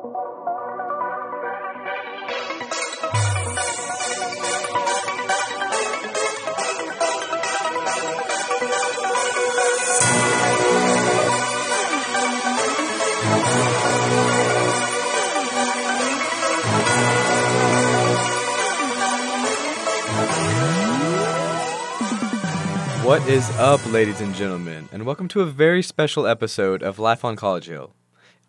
What is up, ladies and gentlemen, and welcome to a very special episode of Life on College Hill.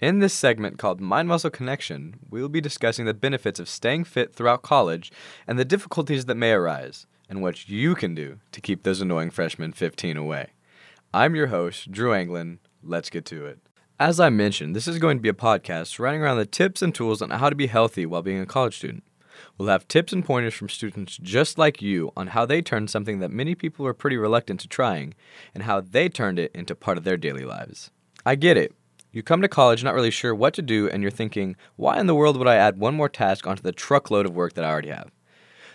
In this segment called Mind Muscle Connection, we will be discussing the benefits of staying fit throughout college and the difficulties that may arise, and what you can do to keep those annoying freshmen 15 away. I'm your host, Dru Anglin. Let's get to it. As I mentioned, this is going to be a podcast running around the tips and tools on how to be healthy while being a college student. We'll have tips and pointers from students just like you on how they turned something that many people were pretty reluctant to trying and how they turned it into part of their daily lives. I get it. You come to college not really sure what to do, and you're thinking, why in the world would I add one more task onto the truckload of work that I already have?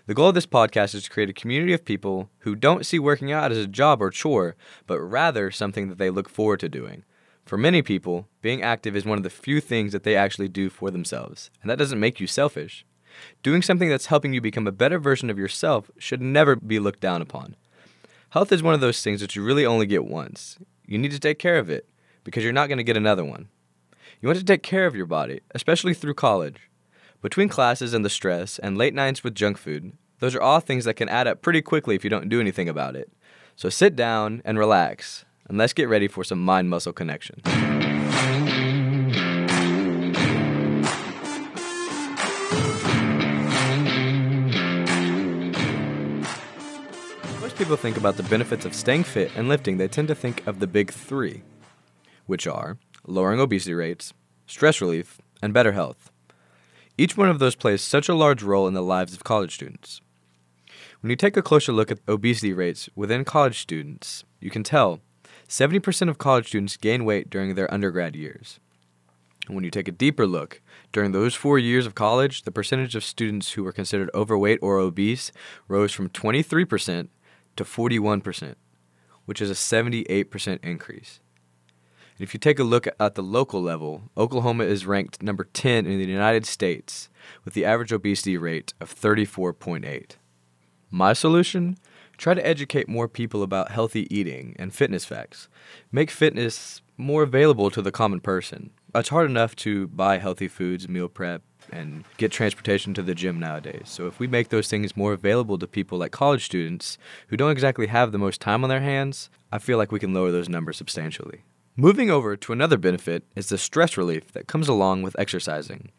The goal of this podcast is to create a community of people who don't see working out as a job or chore, but rather something that they look forward to doing. For many people, being active is one of the few things that they actually do for themselves, and that doesn't make you selfish. Doing something that's helping you become a better version of yourself should never be looked down upon. Health is one of those things that you really only get once. You need to take care of it because you're not going to get another one. You want to take care of your body, especially through college. Between classes and the stress and late nights with junk food, those are all things that can add up pretty quickly if you don't do anything about it. So sit down and relax, and let's get ready for some mind muscle connection. Most people think about the benefits of staying fit and lifting, they tend to think of the big three, which are lowering obesity rates, stress relief, and better health. Each one of those plays such a large role in the lives of college students. When you take a closer look at obesity rates within college students, you can tell 70% of college students gain weight during their undergrad years. When you take a deeper look, during those four years of college, the percentage of students who were considered overweight or obese rose from 23% to 41%, which is a 78% increase. And if you take a look at the local level, Oklahoma is ranked number 10 in the United States with the average obesity rate of 34.8. My solution? Try to educate more people about healthy eating and fitness facts. Make fitness more available to the common person. It's hard enough to buy healthy foods, meal prep, and get transportation to the gym nowadays. So if we make those things more available to people like college students who don't exactly have the most time on their hands, I feel like we can lower those numbers substantially. Moving over to another benefit is the stress relief that comes along with exercising.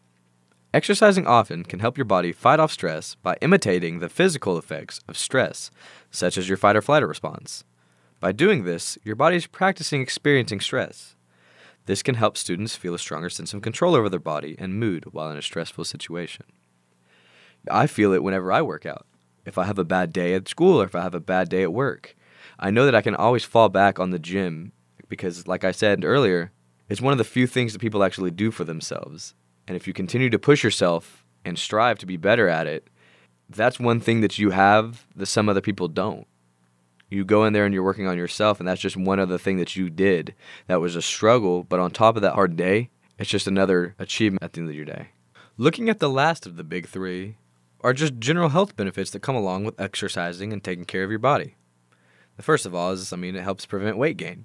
Exercising often can help your body fight off stress by imitating the physical effects of stress, such as your fight or flight response. By doing this, your body is practicing experiencing stress. This can help students feel a stronger sense of control over their body and mood while in a stressful situation. I feel it whenever I work out. If I have a bad day at school or if I have a bad day at work, I know that I can always fall back on the gym because, like I said earlier, it's one of the few things that people actually do for themselves. And if you continue to push yourself and strive to be better at it, that's one thing that you have that some other people don't. You go in there and you're working on yourself, and that's just one other thing that you did that was a struggle. But on top of that hard day, it's just another achievement at the end of your day. Looking at the last of the big three are just general health benefits that come along with exercising and taking care of your body. The first of all is, I mean, it helps prevent weight gain.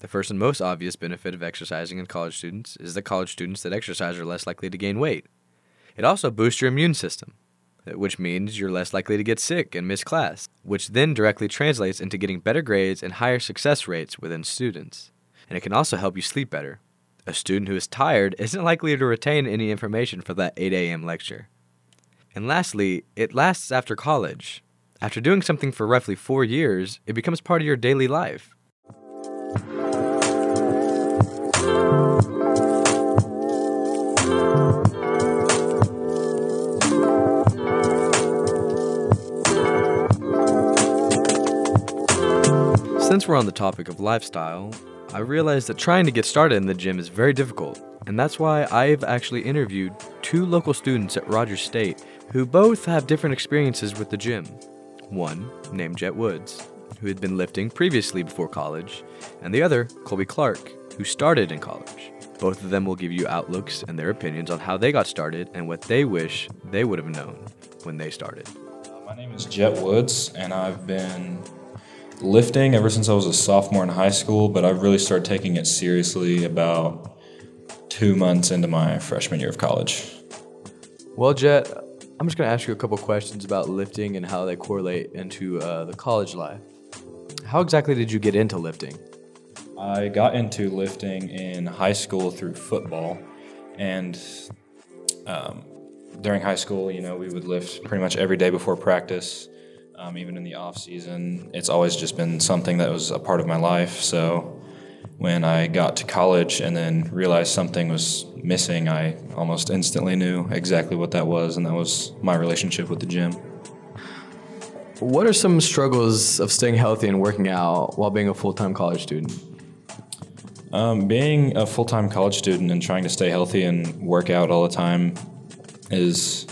The first and most obvious benefit of exercising in college students is that college students that exercise are less likely to gain weight. It also boosts your immune system, which means you're less likely to get sick and miss class, which then directly translates into getting better grades and higher success rates within students. And it can also help you sleep better. A student who is tired isn't likely to retain any information for that 8 a.m. lecture. And lastly, it lasts after college. After doing something for roughly four years, it becomes part of your daily life. Since we're on the topic of lifestyle, I realized that trying to get started in the gym is very difficult, and that's why I've actually interviewed two local students at Rogers State who both have different experiences with the gym. One, named Jet Woods, who had been lifting previously before college, and the other, Colby Clark, who started in college. Both of them will give you outlooks and their opinions on how they got started and what they wish they would have known when they started. My name is Jet Woods, and I've been lifting ever since I was a sophomore in high school, but I really started taking it seriously about two months into my freshman year of college. Well, Jet, I'm just going to ask you a couple questions about lifting and how they correlate into uh, the college life. How exactly did you get into lifting? I got into lifting in high school through football, and um, during high school, you know, we would lift pretty much every day before practice. Um, even in the off season, it's always just been something that was a part of my life. So when I got to college and then realized something was missing, I almost instantly knew exactly what that was, and that was my relationship with the gym. What are some struggles of staying healthy and working out while being a full time college student? Um, being a full time college student and trying to stay healthy and work out all the time is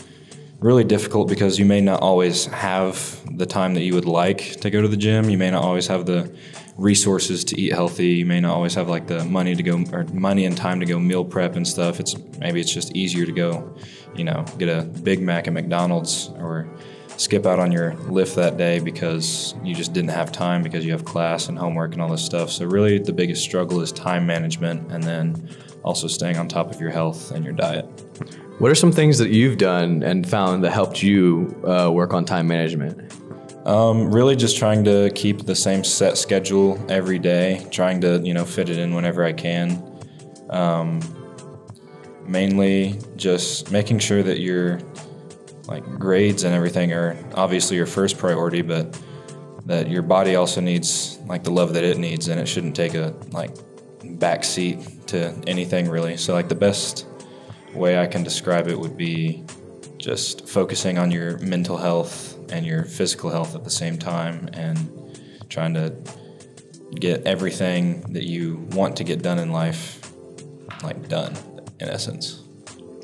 really difficult because you may not always have the time that you would like to go to the gym. You may not always have the resources to eat healthy. You may not always have like the money to go or money and time to go meal prep and stuff. It's maybe it's just easier to go, you know, get a Big Mac at McDonald's or skip out on your lift that day because you just didn't have time because you have class and homework and all this stuff. So, really, the biggest struggle is time management and then also staying on top of your health and your diet. What are some things that you've done and found that helped you uh, work on time management? Um, really, just trying to keep the same set schedule every day, trying to you know fit it in whenever I can. Um, mainly, just making sure that you're like grades and everything are obviously your first priority, but that your body also needs like the love that it needs, and it shouldn't take a like back seat to anything really. So like the best way I can describe it would be just focusing on your mental health and your physical health at the same time, and trying to get everything that you want to get done in life like done in essence.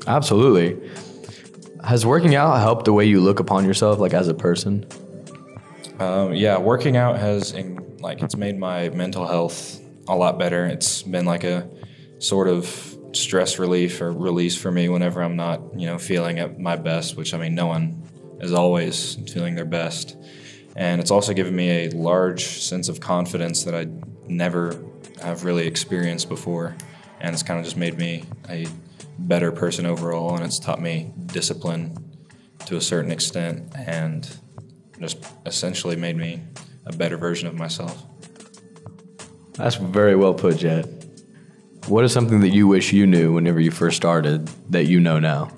Absolutely. Has working out helped the way you look upon yourself, like as a person? Um, yeah, working out has in, like it's made my mental health a lot better. It's been like a sort of stress relief or release for me whenever I'm not, you know, feeling at my best. Which I mean, no one is always feeling their best, and it's also given me a large sense of confidence that I never have really experienced before, and it's kind of just made me a better person overall, and it's taught me discipline to a certain extent, and just essentially made me a better version of myself. That's very well put, Jet. What is something that you wish you knew whenever you first started that you know now?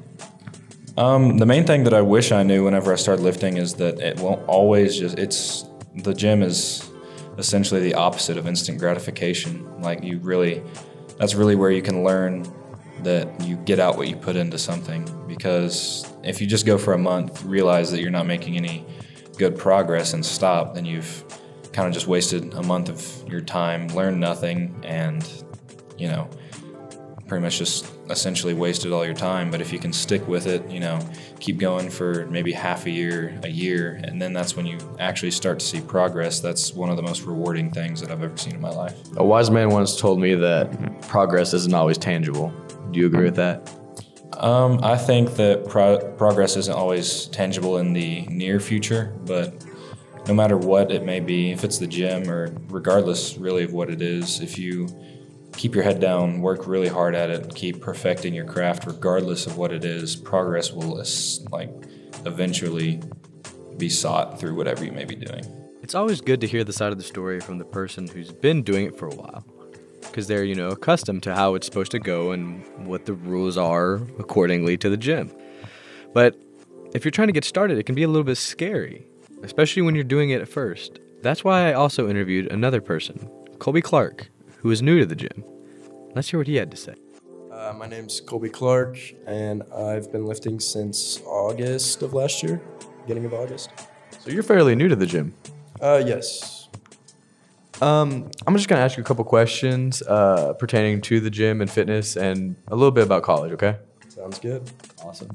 Um, the main thing that I wish I knew whenever I started lifting is that it won't always just, it's, the gym is essentially the opposite of instant gratification. Like, you really, that's really where you can learn that you get out what you put into something. Because if you just go for a month, realize that you're not making any good progress and stop, then you've kind of just wasted a month of your time, learned nothing, and, you know, pretty much just essentially wasted all your time. But if you can stick with it, you know, keep going for maybe half a year, a year, and then that's when you actually start to see progress. That's one of the most rewarding things that I've ever seen in my life. A wise man once told me that progress isn't always tangible. Do you agree with that? Um, I think that pro- progress isn't always tangible in the near future, but no matter what it may be, if it's the gym or regardless really of what it is, if you keep your head down, work really hard at it, keep perfecting your craft regardless of what it is, progress will uh, like eventually be sought through whatever you may be doing. It's always good to hear the side of the story from the person who's been doing it for a while because they're, you know, accustomed to how it's supposed to go and what the rules are accordingly to the gym. But if you're trying to get started, it can be a little bit scary, especially when you're doing it at first. That's why I also interviewed another person, Colby Clark, who is new to the gym. Let's hear what he had to say. Uh, my name's Colby Clark, and I've been lifting since August of last year, beginning of August. So you're fairly new to the gym. Uh, yes. Um, I'm just gonna ask you a couple questions uh, pertaining to the gym and fitness, and a little bit about college. Okay. Sounds good. Awesome.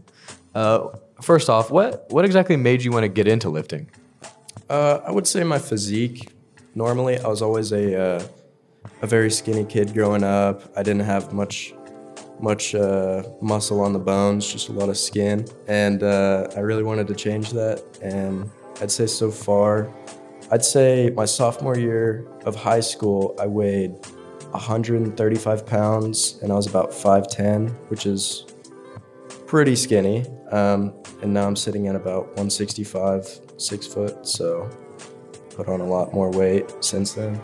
Uh, first off, what what exactly made you want to get into lifting? Uh, I would say my physique. Normally, I was always a uh, a very skinny kid growing up. I didn't have much much uh, muscle on the bones, just a lot of skin. And uh, I really wanted to change that. And I'd say so far, I'd say my sophomore year of high school, I weighed 135 pounds and I was about 5'10, which is pretty skinny. Um, and now I'm sitting at about 165, six foot. So put on a lot more weight since then.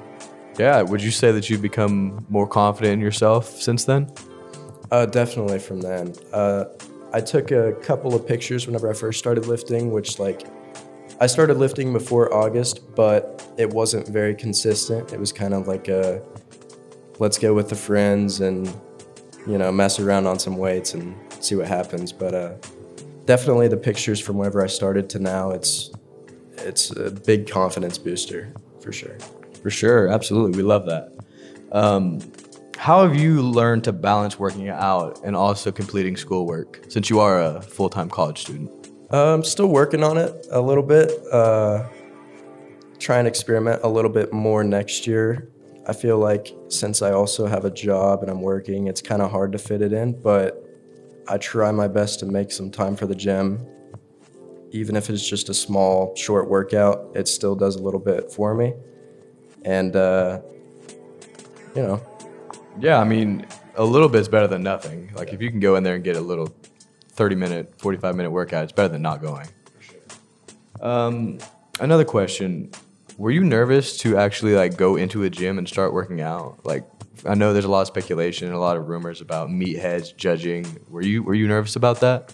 Yeah, would you say that you've become more confident in yourself since then? Uh, definitely from then. Uh, I took a couple of pictures whenever I first started lifting, which like I started lifting before August, but it wasn't very consistent. It was kind of like a let's go with the friends and you know mess around on some weights and see what happens. But uh, definitely the pictures from whenever I started to now, it's it's a big confidence booster for sure. For sure, absolutely. We love that. Um, how have you learned to balance working out and also completing schoolwork since you are a full time college student? Uh, I'm still working on it a little bit. Uh, try and experiment a little bit more next year. I feel like since I also have a job and I'm working, it's kind of hard to fit it in, but I try my best to make some time for the gym. Even if it's just a small, short workout, it still does a little bit for me. And, uh, you know, Yeah, I mean, a little bit's better than nothing. Like if you can go in there and get a little 30 minute, 45 minute workout, it's better than not going. Um, another question. Were you nervous to actually like go into a gym and start working out? Like I know there's a lot of speculation and a lot of rumors about meatheads judging. Were you were you nervous about that?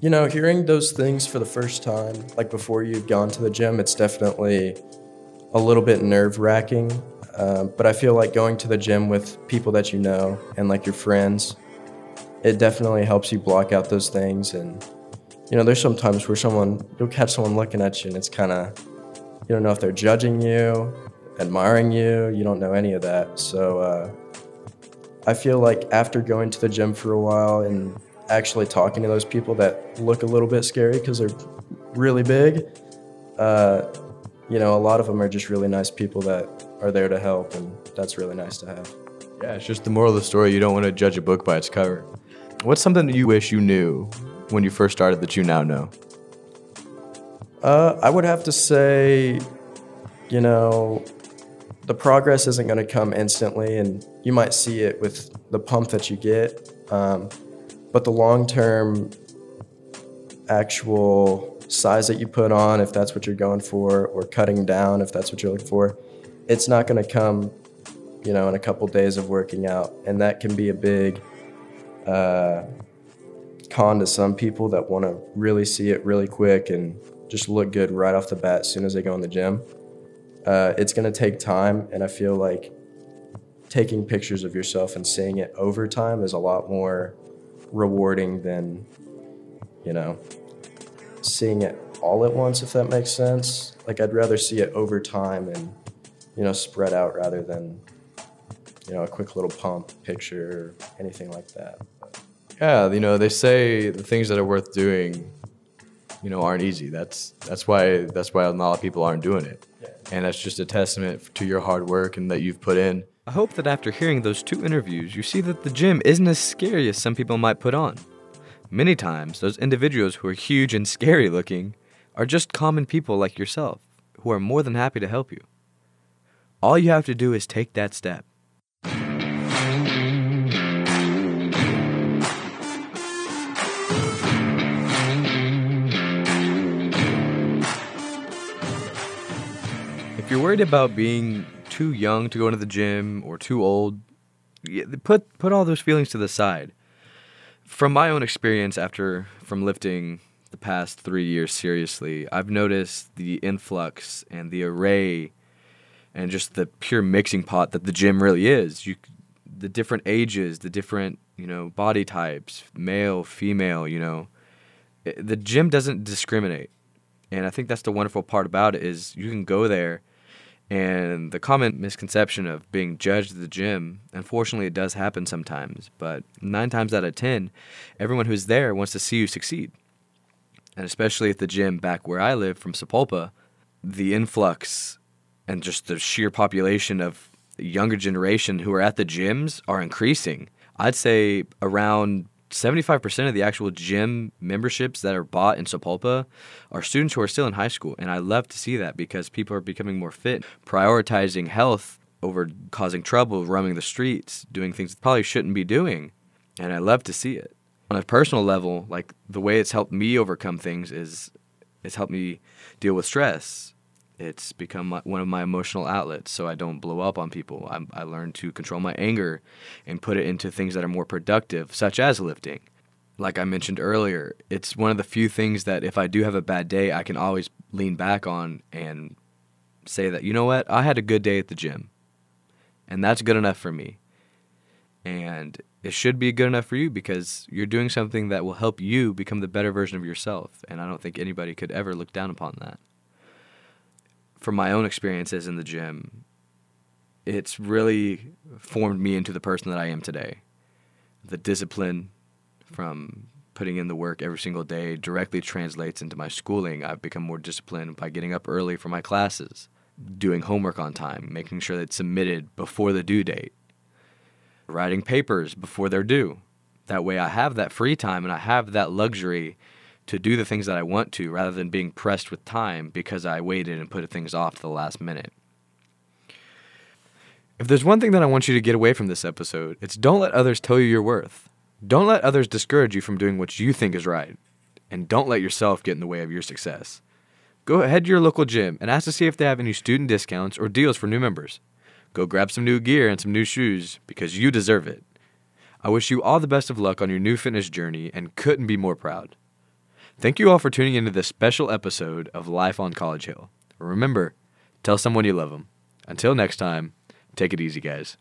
You know, hearing those things for the first time, like before you've gone to the gym, it's definitely a little bit nerve wracking. Um, but I feel like going to the gym with people that you know and like your friends, it definitely helps you block out those things. And, you know, there's some times where someone, you'll catch someone looking at you and it's kind of, you don't know if they're judging you, admiring you, you don't know any of that. So uh, I feel like after going to the gym for a while and actually talking to those people that look a little bit scary because they're really big, uh, you know, a lot of them are just really nice people that are there to help, and that's really nice to have. Yeah, it's just the moral of the story. You don't want to judge a book by its cover. What's something that you wish you knew when you first started that you now know? Uh, I would have to say, you know, the progress isn't going to come instantly, and you might see it with the pump that you get. Um, but the long term actual size that you put on, if that's what you're going for, or cutting down, if that's what you're looking for, it's not going to come, you know, in a couple days of working out. And that can be a big uh, con to some people that want to really see it really quick and just look good right off the bat as soon as they go in the gym. Uh, it's going to take time, and I feel like taking pictures of yourself and seeing it over time is a lot more rewarding than, you know, seeing it all at once, if that makes sense. Like, I'd rather see it over time and, you know, spread out rather than, you know, a quick little pump picture or anything like that. Yeah, you know, they say the things that are worth doing, you know, aren't easy. That's that's why that's why a lot of people aren't doing it. And that's just a testament to your hard work and that you've put in. I hope that after hearing those two interviews, you see that the gym isn't as scary as some people might put on. Many times, those individuals who are huge and scary looking are just common people like yourself who are more than happy to help you. All you have to do is take that step. If you're worried about being too young to go into the gym or too old, put put all those feelings to the side. From my own experience after from lifting the past 3 years seriously, I've noticed the influx and the array and just the pure mixing pot that the gym really is. You the different ages, the different, you know, body types, male, female, you know. It- the gym doesn't discriminate. And I think that's the wonderful part about it is you can go there and the common misconception of being judged at the gym, unfortunately, it does happen sometimes. But nine times out of ten, everyone who's there wants to see you succeed. And especially at the gym back where I live from Sapulpa, the influx and just the sheer population of younger generation who are at the gyms are increasing. I'd say around 75% of the actual gym memberships that are bought in Sapulpa are students who are still in high school. And I love to see that because people are becoming more fit, prioritizing health over causing trouble, roaming the streets, doing things they probably shouldn't be doing. And I love to see it. On a personal level, like the way it's helped me overcome things is it's helped me deal with stress. It's become my, one of my emotional outlets so I don't blow up on people. I, I learned to control my anger and put it into things that are more productive, such as lifting. Like I mentioned earlier, it's one of the few things that if I do have a bad day, I can always lean back on and say that, you know what, I had a good day at the gym. And that's good enough for me. And it should be good enough for you because you're doing something that will help you become the better version of yourself. And I don't think anybody could ever look down upon that. From my own experiences in the gym, it's really formed me into the person that I am today. The discipline from putting in the work every single day directly translates into my schooling. I've become more disciplined by getting up early for my classes, doing homework on time, making sure that it's submitted before the due date writing papers before they're due. That way I have that free time and I have that luxury to do the things that I want to rather than being pressed with time because I waited and put things off to the last minute. If there's one thing that I want you to get away from this episode, it's don't let others tell you your worth. Don't let others discourage you from doing what you think is right. And don't let yourself get in the way of your success. Go ahead to your local gym and ask to see if they have any student discounts or deals for new members. Go grab some new gear and some new shoes because you deserve it. I wish you all the best of luck on your new fitness journey and couldn't be more proud. Thank you all for tuning into this special episode of Life on College Hill. Remember, tell someone you love them. Until next time, take it easy, guys.